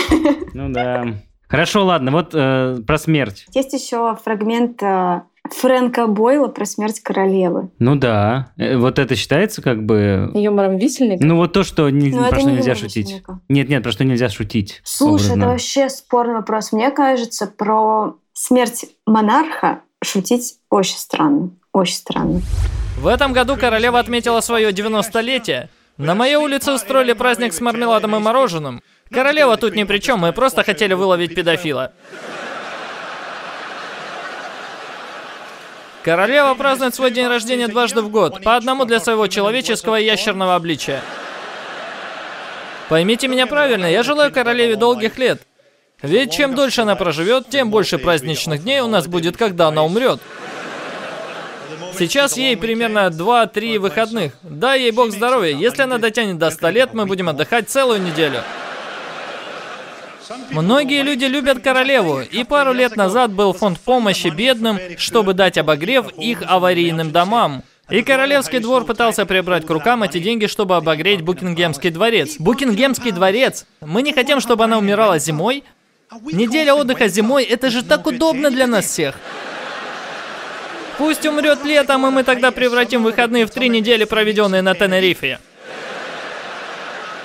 Ну да. Хорошо, ладно, вот э, про смерть. Есть еще фрагмент э, Фрэнка Бойла про смерть королевы. Ну да, Э, вот это считается как бы... Юмором висельника. Ну вот то, что не- Но про это что не нельзя шутить. висельника. Нет, нет, про что нельзя шутить. Слушай, образно. это вообще спорный вопрос. Мне кажется, про смерть монарха шутить очень странно. Очень странно. В этом году королева отметила свое 90-летие. На моей улице устроили праздник с мармеладом и мороженым. Королева тут ни при чем, мы просто хотели выловить педофила. Королева празднует свой день рождения дважды в год, по одному для своего человеческого и ящерного обличия. Поймите меня правильно, я желаю королеве долгих лет. Ведь чем дольше она проживет, тем больше праздничных дней у нас будет, когда она умрет. Сейчас ей примерно 2-3 выходных. Дай ей бог здоровья. Если она дотянет до 100 лет, мы будем отдыхать целую неделю. Многие люди любят королеву, и пару лет назад был фонд помощи бедным, чтобы дать обогрев их аварийным домам. И королевский двор пытался прибрать к рукам эти деньги, чтобы обогреть Букингемский дворец. Букингемский дворец! Мы не хотим, чтобы она умирала зимой. Неделя отдыха зимой, это же так удобно для нас всех. Пусть умрет летом, и мы тогда превратим выходные в три недели, проведенные на Тенерифе.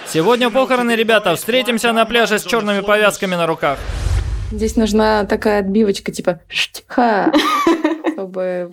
Сегодня похороны, ребята. Встретимся на пляже с черными повязками на руках. Здесь нужна такая отбивочка, типа «штха», чтобы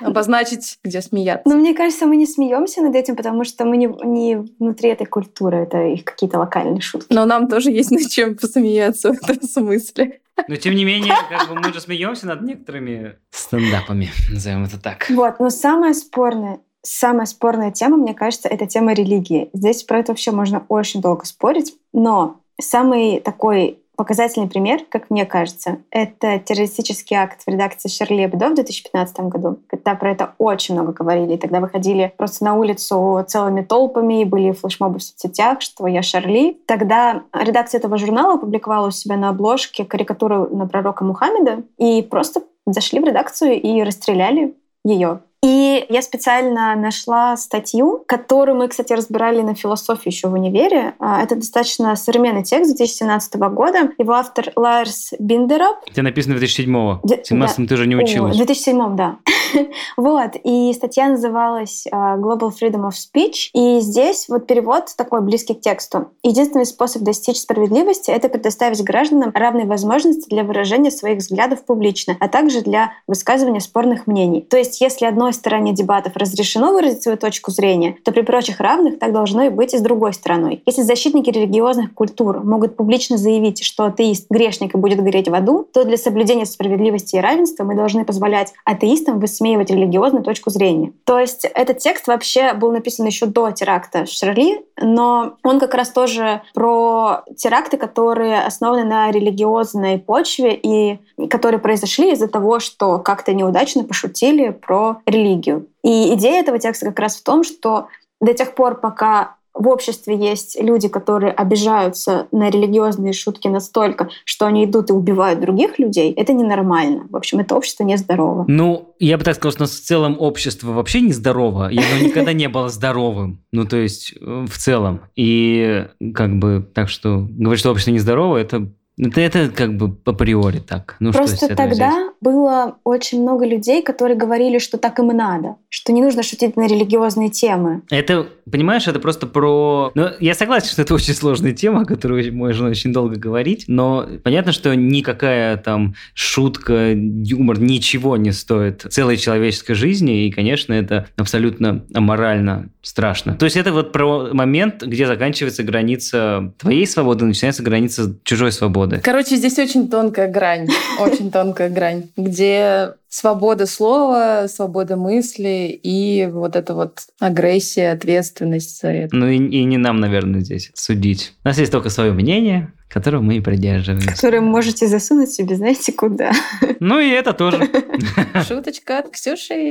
обозначить, где смеяться. Но мне кажется, мы не смеемся над этим, потому что мы не, не внутри этой культуры, это их какие-то локальные шутки. Но нам тоже есть над чем посмеяться в этом смысле. Но тем не менее, как бы мы же смеемся над некоторыми стендапами, назовем это так. Вот, но самое спорное, самая спорная тема, мне кажется, это тема религии. Здесь про это вообще можно очень долго спорить, но самый такой показательный пример, как мне кажется, это террористический акт в редакции Шарли Эбдо в 2015 году, когда про это очень много говорили. И тогда выходили просто на улицу целыми толпами, и были флешмобы в соцсетях, что я Шарли. Тогда редакция этого журнала опубликовала у себя на обложке карикатуру на пророка Мухаммеда, и просто зашли в редакцию и расстреляли ее. И я специально нашла статью, которую мы, кстати, разбирали на философии еще в универе. А, это достаточно современный текст 2017 года. Его автор Ларс Биндерап. Где написано 2007-го. В 2017 да. ты уже не училась. В 2007, да. вот. И статья называлась а, Global Freedom of Speech. И здесь вот перевод такой близкий к тексту. Единственный способ достичь справедливости — это предоставить гражданам равные возможности для выражения своих взглядов публично, а также для высказывания спорных мнений. То есть, если одной стороне дебатов разрешено выразить свою точку зрения, то при прочих равных так должно и быть и с другой стороной. Если защитники религиозных культур могут публично заявить, что атеист грешник и будет гореть в аду, то для соблюдения справедливости и равенства мы должны позволять атеистам высмеивать религиозную точку зрения. То есть этот текст вообще был написан еще до теракта в Шарли, но он как раз тоже про теракты, которые основаны на религиозной почве и которые произошли из-за того, что как-то неудачно пошутили про религию. И идея этого текста как раз в том, что до тех пор, пока в обществе есть люди, которые обижаются на религиозные шутки настолько, что они идут и убивают других людей, это ненормально. В общем, это общество нездорово. Ну, я бы так сказал, что у нас в целом общество вообще нездорово, и оно никогда не было здоровым. Ну, то есть, э, в целом. И как бы, так что говорить, что общество нездорово, это это, это как бы априори так. Ну, Просто что тогда взять? было очень много людей, которые говорили, что так им и надо, что не нужно шутить на религиозные темы. Это, понимаешь, это просто про... Ну, я согласен, что это очень сложная тема, о которой можно очень долго говорить, но понятно, что никакая там шутка, юмор, ничего не стоит целой человеческой жизни, и, конечно, это абсолютно аморально страшно. То есть это вот про момент, где заканчивается граница твоей свободы, начинается граница чужой свободы свободы. Короче, здесь очень тонкая грань, очень тонкая грань, где свобода слова, свобода мысли и вот эта вот агрессия, ответственность за это. Ну и, и не нам, наверное, здесь судить. У нас есть только свое мнение, которого мы и придерживаемся. Которое можете засунуть себе, знаете, куда. Ну и это тоже. Шуточка от Ксюши.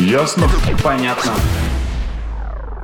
Ясно? Понятно.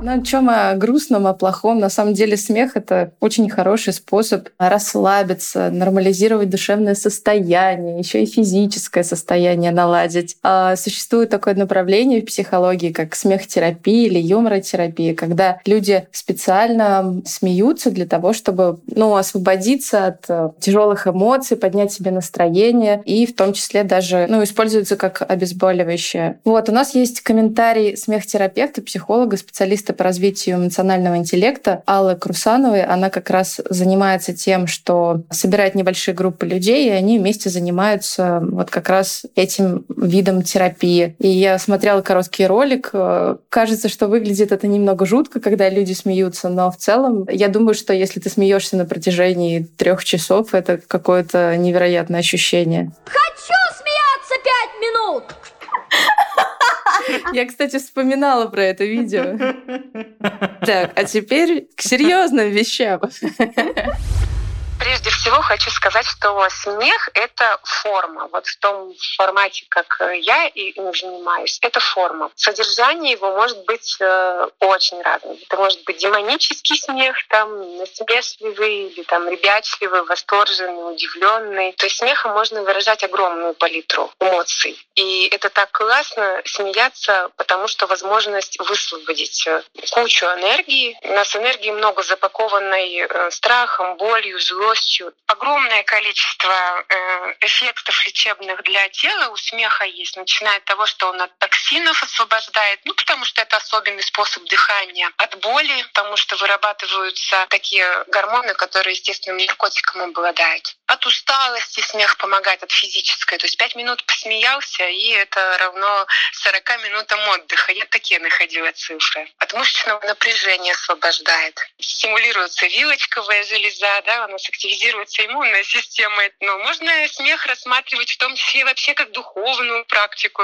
Ну, о чем о грустном, о плохом? На самом деле смех — это очень хороший способ расслабиться, нормализировать душевное состояние, еще и физическое состояние наладить. А существует такое направление в психологии, как смехотерапия или юморотерапия, когда люди специально смеются для того, чтобы ну, освободиться от э, тяжелых эмоций, поднять себе настроение и в том числе даже ну, используются как обезболивающее. Вот, у нас есть комментарий смехотерапевта, психолога, специалиста по развитию эмоционального интеллекта Аллы Крусановой. Она как раз занимается тем, что собирает небольшие группы людей, и они вместе занимаются вот как раз этим видом терапии. И я смотрела короткий ролик. Кажется, что выглядит это немного жутко, когда люди смеются, но в целом я думаю, что если ты смеешься на протяжении трех часов, это какое-то невероятное ощущение. Хочу смеяться пять минут! Я, кстати, вспоминала про это видео. Так, а теперь к серьезным вещам. прежде всего хочу сказать, что смех — это форма. Вот в том формате, как я им занимаюсь, это форма. Содержание его может быть э, очень разным. Это может быть демонический смех, там, насмешливый или там ребячливый, восторженный, удивленный. То есть смехом можно выражать огромную палитру эмоций. И это так классно смеяться, потому что возможность высвободить э, кучу энергии. У нас энергии много запакованной э, страхом, болью, злостью. Огромное количество э, эффектов лечебных для тела у смеха есть, начиная от того, что он от токсинов освобождает, ну, потому что это особенный способ дыхания, от боли, потому что вырабатываются такие гормоны, которые естественным наркотиком обладают. От усталости смех помогает, от физической. То есть пять минут посмеялся, и это равно 40 минутам отдыха. Я такие находила цифры. От мышечного напряжения освобождает. Стимулируется вилочковая железа, да, у нас активизируется иммунная система. Но можно смех рассматривать в том числе вообще как духовную практику.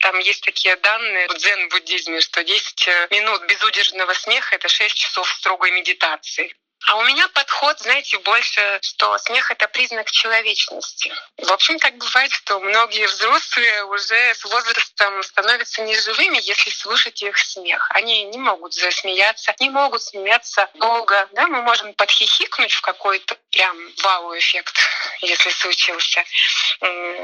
Там есть такие данные в дзен-буддизме, что 10 минут безудержного смеха — это 6 часов строгой медитации. А у меня подход, знаете, больше, что смех — это признак человечности. В общем, так бывает, что многие взрослые уже с возрастом становятся неживыми, если слушать их смех. Они не могут засмеяться, не могут смеяться долго. Да? Мы можем подхихикнуть в какой-то прям вау-эффект, если случился.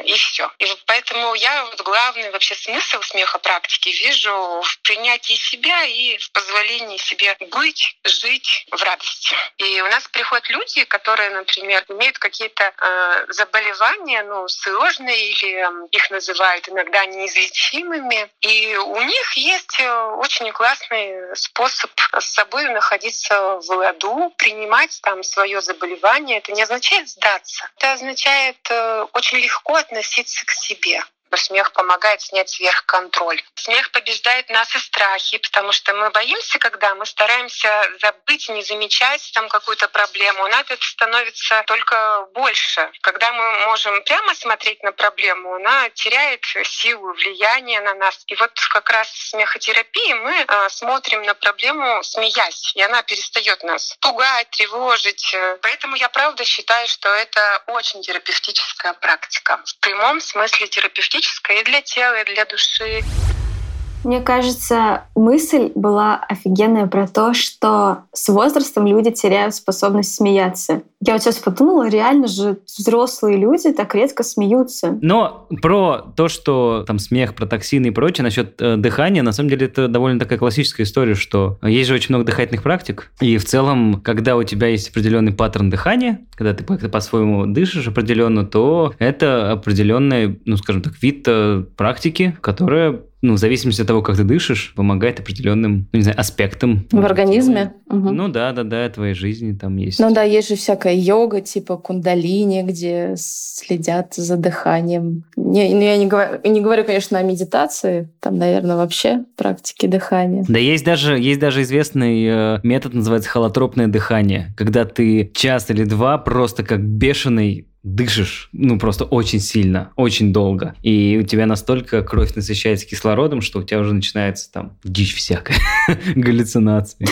И все. И поэтому я вот главный вообще смысл смеха практики вижу в принятии себя и в позволении себе быть, жить в радости. И у нас приходят люди, которые, например, имеют какие-то э, заболевания, ну, сложные, или э, их называют иногда неизлечимыми. И у них есть э, очень классный способ с собой находиться в ладу, принимать там свое заболевание. Это не означает сдаться. Это означает э, очень легко относиться к себе смех помогает снять сверхконтроль. Смех побеждает нас и страхи, потому что мы боимся, когда мы стараемся забыть, не замечать там какую-то проблему. У нас это становится только больше. Когда мы можем прямо смотреть на проблему, она теряет силу, влияние на нас. И вот как раз в смехотерапии мы э, смотрим на проблему, смеясь, и она перестает нас пугать, тревожить. Поэтому я правда считаю, что это очень терапевтическая практика. В прямом смысле терапевтическая физическое, и для тела, и для души. Мне кажется, мысль была офигенная про то, что с возрастом люди теряют способность смеяться. Я вот сейчас подумала, реально же взрослые люди так редко смеются. Но про то, что там смех, про токсины и прочее, насчет э, дыхания, на самом деле это довольно такая классическая история, что есть же очень много дыхательных практик, и в целом, когда у тебя есть определенный паттерн дыхания, когда ты как-то по-своему дышишь определенно, то это определенный, ну, скажем так, вид э, практики, которая ну, в зависимости от того, как ты дышишь, помогает определенным, ну, не знаю, аспектам. В организме? Угу. Ну да, да, да, твоей жизни там есть. Ну да, есть же всякая йога, типа кундалини, где следят за дыханием. Не, ну, я не говорю, не говорю, конечно, о медитации, там, наверное, вообще практики дыхания. Да есть даже, есть даже известный э, метод, называется холотропное дыхание, когда ты час или два просто как бешеный дышишь, ну, просто очень сильно, очень долго. И у тебя настолько кровь насыщается кислородом, что у тебя уже начинается там дичь всякая, галлюцинации.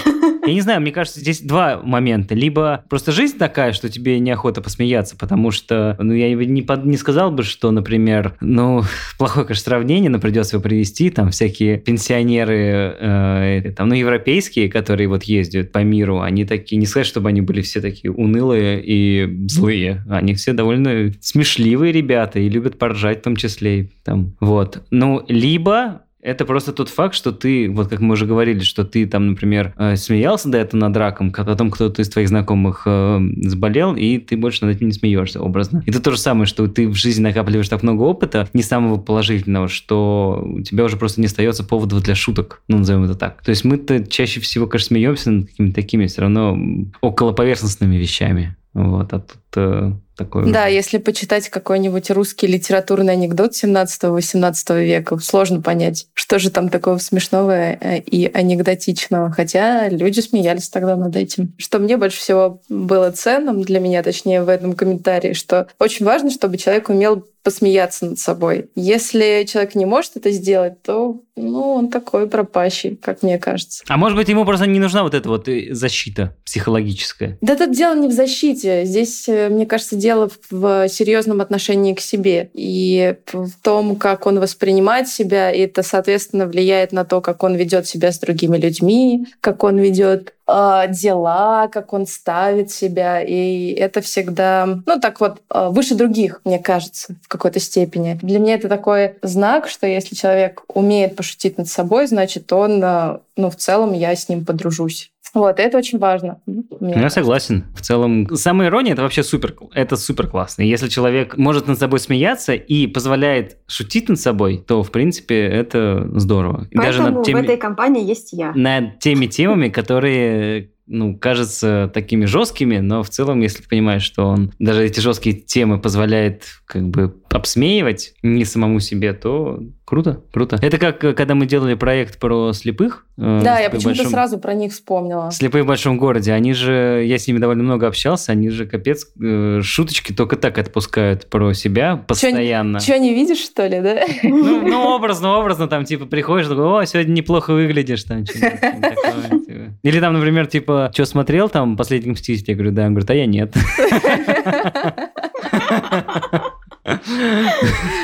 Я не знаю, мне кажется, здесь два момента. Либо просто жизнь такая, что тебе неохота посмеяться, потому что, ну, я не, под, не сказал бы, что, например, ну, плохое, конечно, сравнение, но придется его привести, там всякие пенсионеры, э, там, ну, европейские, которые вот ездят по миру, они такие, не сказать, чтобы они были все такие унылые и злые, они все довольно смешливые ребята и любят поржать в том числе. Там, вот. Ну, либо это просто тот факт, что ты, вот как мы уже говорили, что ты там, например, э, смеялся до этого над раком, а потом кто-то из твоих знакомых э, заболел, и ты больше над этим не смеешься образно. Это то же самое, что ты в жизни накапливаешь так много опыта, не самого положительного, что у тебя уже просто не остается поводов для шуток, ну, назовем это так. То есть мы-то чаще всего, конечно, смеемся над какими-то такими все равно около поверхностными вещами. Вот, а тут э, такое... Да, если почитать какой-нибудь русский литературный анекдот 17-18 века, сложно понять, что же там такого смешного э, и анекдотичного. Хотя люди смеялись тогда над этим. Что мне больше всего было ценным для меня, точнее, в этом комментарии, что очень важно, чтобы человек умел посмеяться над собой. Если человек не может это сделать, то ну, он такой пропащий, как мне кажется. А может быть, ему просто не нужна вот эта вот э, защита психологическая? Да тут дело не в защите. Здесь, э, мне кажется, дело в серьезном отношении к себе и в том, как он воспринимает себя, и это, соответственно, влияет на то, как он ведет себя с другими людьми, как он ведет дела, как он ставит себя, и это всегда, ну так вот, э, выше других, мне кажется, в какой-то степени. Для меня это такой знак, что если человек умеет пошутить над собой, значит, он, э, ну, в целом я с ним подружусь. Вот, это очень важно. Ну, я согласен. В целом, самая ирония это вообще супер, это супер классно. Если человек может над собой смеяться и позволяет шутить над собой, то, в принципе, это здорово. Поэтому Даже над теми, в этой компании есть я. Над теми темами, которые ну, кажется такими жесткими, но в целом, если ты понимаешь, что он даже эти жесткие темы позволяет как бы обсмеивать не самому себе, то круто, круто. Это как э, когда мы делали проект про слепых. Э, да, я почему-то большом... сразу про них вспомнила. Слепые в большом городе. Они же, я с ними довольно много общался, они же капец э, шуточки только так отпускают про себя постоянно. Что, не видишь, что ли, да? Ну, ну, образно, образно, там, типа, приходишь, такой, о, сегодня неплохо выглядишь, там, Или там, например, типа, что смотрел там «Последний мститель»? Я говорю, да. Он говорит, а я нет.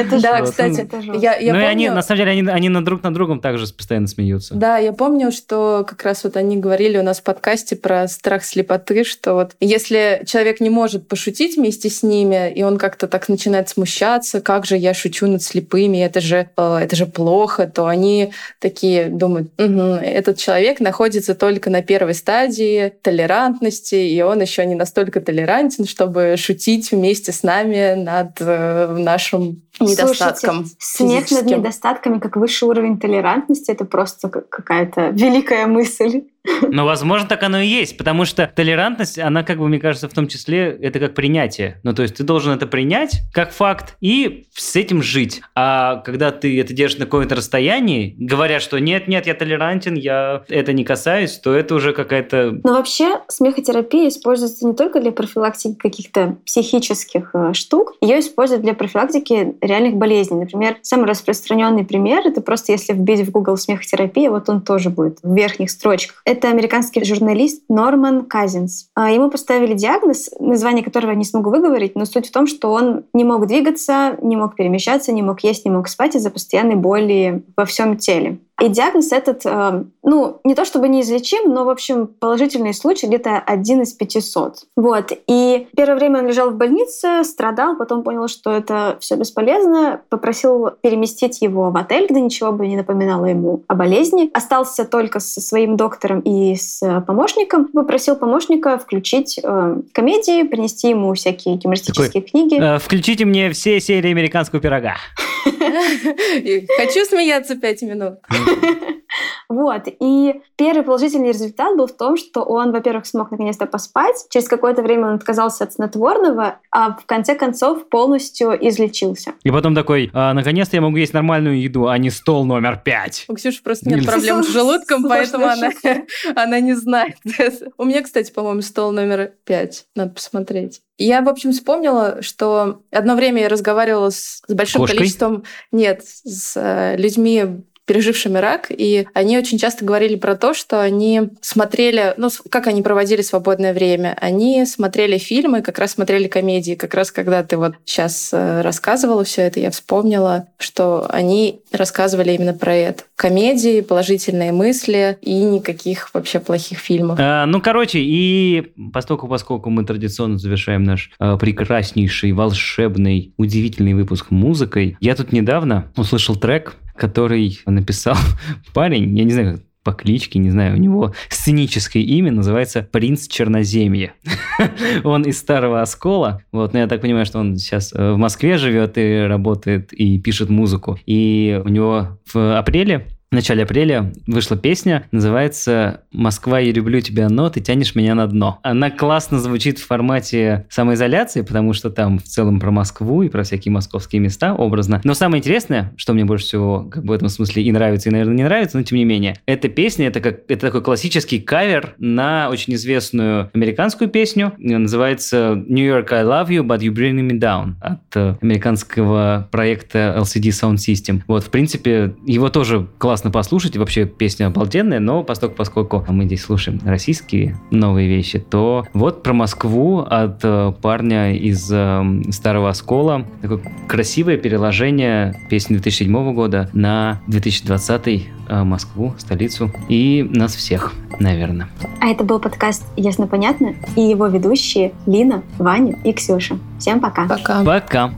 Это да, кстати, я, я ну, помню... и они, на самом деле, они, они на друг на другом также постоянно смеются. Да, я помню, что как раз вот они говорили у нас в подкасте про страх слепоты, что вот если человек не может пошутить вместе с ними, и он как-то так начинает смущаться, как же я шучу над слепыми, это же, э, это же плохо, то они такие думают, угу, этот человек находится только на первой стадии толерантности, и он еще не настолько толерантен, чтобы шутить вместе с нами над над э, нашим недостатком. Слушайте, смех над недостатками как высший уровень толерантности это просто какая-то великая мысль. Но, возможно, так оно и есть, потому что толерантность, она, как бы, мне кажется, в том числе, это как принятие. Ну, то есть ты должен это принять как факт и с этим жить. А когда ты это держишь на каком-то расстоянии, говоря, что нет-нет, я толерантен, я это не касаюсь, то это уже какая-то... Но вообще смехотерапия используется не только для профилактики каких-то психических э, штук, ее используют для профилактики реальных болезней. Например, самый распространенный пример это просто если вбить в Google смехотерапия, вот он тоже будет в верхних строчках. Это американский журналист Норман Казинс. А, ему поставили диагноз, название которого я не смогу выговорить, но суть в том, что он не мог двигаться, не мог перемещаться, не мог есть, не мог спать из-за постоянной боли во всем теле. И диагноз этот, э, ну, не то чтобы неизлечим, но, в общем, положительный случай где-то один из 500. Вот. И первое время он лежал в больнице, страдал, потом понял, что это все бесполезно, попросил переместить его в отель, где ничего бы не напоминало ему о болезни. Остался только со своим доктором и с помощником. Попросил помощника включить э, комедии, принести ему всякие юмористические Такой, книги. Э, включите мне все серии американского пирога. Хочу смеяться пять минут. Вот. И первый положительный результат был в том, что он, во-первых, смог наконец-то поспать. Через какое-то время он отказался от снотворного, а в конце концов полностью излечился. И потом такой, а, наконец-то я могу есть нормальную еду, а не стол номер пять. У Ксюши просто нет проблем с желудком, поэтому она, она не знает. У меня, кстати, по-моему, стол номер пять. Надо посмотреть. Я, в общем, вспомнила, что одно время я разговаривала с, с большим Кошкой? количеством... Нет, с э, людьми пережившими рак, и они очень часто говорили про то, что они смотрели, ну, как они проводили свободное время. Они смотрели фильмы, как раз смотрели комедии. Как раз когда ты вот сейчас э, рассказывала все это, я вспомнила, что они рассказывали именно про это. Комедии, положительные мысли и никаких вообще плохих фильмов. А, ну, короче, и поскольку, поскольку мы традиционно завершаем наш а, прекраснейший, волшебный, удивительный выпуск музыкой, я тут недавно услышал трек, который написал парень, я не знаю, по кличке, не знаю, у него сценическое имя называется Принц Черноземья. он из Старого Оскола, вот, но я так понимаю, что он сейчас э, в Москве живет и работает, и пишет музыку. И у него в апреле в начале апреля вышла песня, называется «Москва, я люблю тебя, но ты тянешь меня на дно». Она классно звучит в формате самоизоляции, потому что там в целом про Москву и про всякие московские места образно. Но самое интересное, что мне больше всего как бы в этом смысле и нравится, и, наверное, не нравится, но тем не менее, эта песня, это, как, это такой классический кавер на очень известную американскую песню. Называется «New York, I love you, but you bring me down» от э, американского проекта LCD Sound System. Вот, в принципе, его тоже классно классно послушать, вообще песня обалденная, но поскольку, поскольку мы здесь слушаем российские новые вещи, то вот про Москву от э, парня из э, Старого Оскола. Такое красивое переложение песни 2007 года на 2020 э, Москву, столицу и нас всех, наверное. А это был подкаст «Ясно-понятно» и его ведущие Лина, Ваня и Ксюша. Всем пока. Пока. Пока.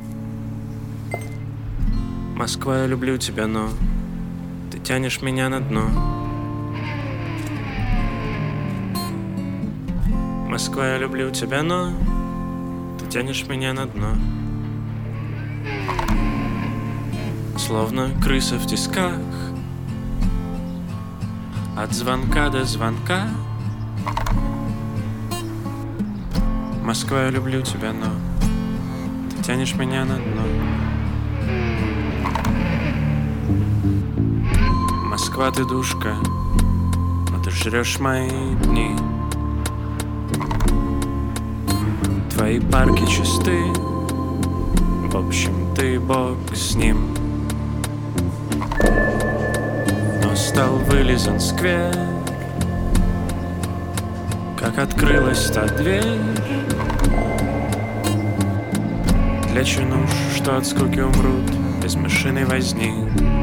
Москва, я люблю тебя, но тянешь меня на дно. Москва, я люблю тебя, но ты тянешь меня на дно. Словно крыса в тисках, от звонка до звонка. Москва, я люблю тебя, но ты тянешь меня на дно. Москва, ты душка, но ты жрешь мои дни. Твои парки чисты, в общем, ты бог с ним. Но стал вылизан сквер, как открылась та дверь. Для чинуш, что от скуки умрут без машины возни.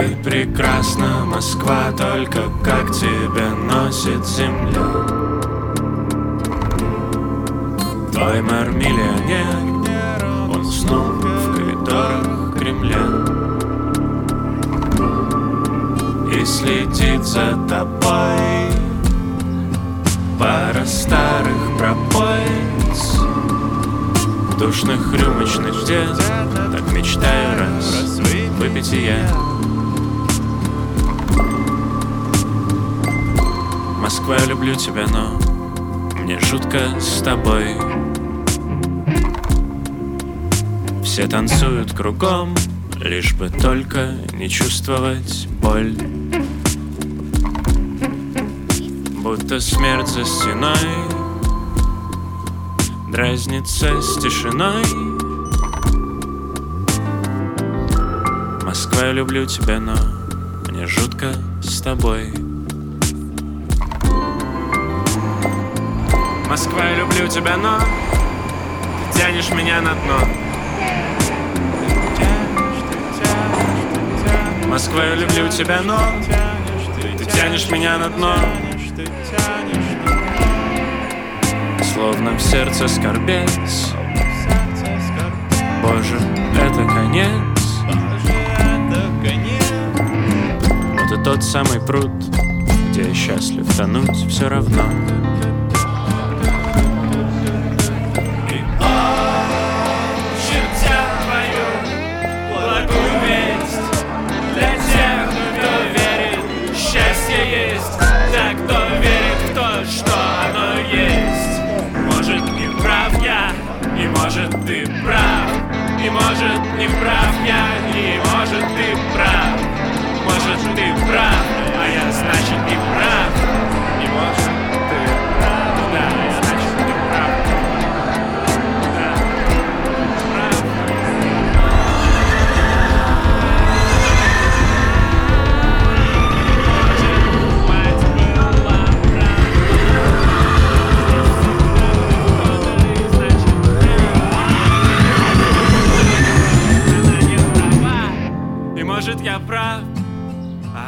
Ты прекрасна, Москва, только как тебя носит земля Твой мэр миллионер, он уснул в коридорах Кремля. И следит за тобой Пара старых пропоиц Душных рюмочных дед Так мечтаю раз выпить и я Москва, я люблю тебя, но мне жутко с тобой. Все танцуют кругом, лишь бы только не чувствовать боль. Будто смерть за стеной дразнится с тишиной. Москва, я люблю тебя, но мне жутко с тобой. Москва, я люблю тебя, но ты тянешь меня на дно. Москва, я люблю тебя, но ты тянешь меня на дно. Словно в сердце скорбец. Боже, это конец. Вот и тот самый пруд, где я счастлив тонуть все равно. Не прав я И может ты прав. Может ты прав А я значит не прав может я прав,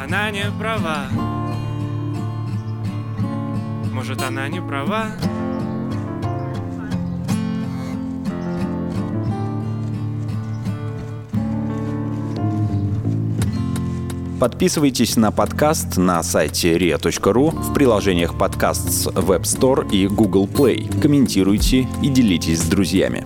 она не права. Может она не права. Подписывайтесь на подкаст на сайте ria.ru в приложениях подкаст с Web Store и Google Play. Комментируйте и делитесь с друзьями.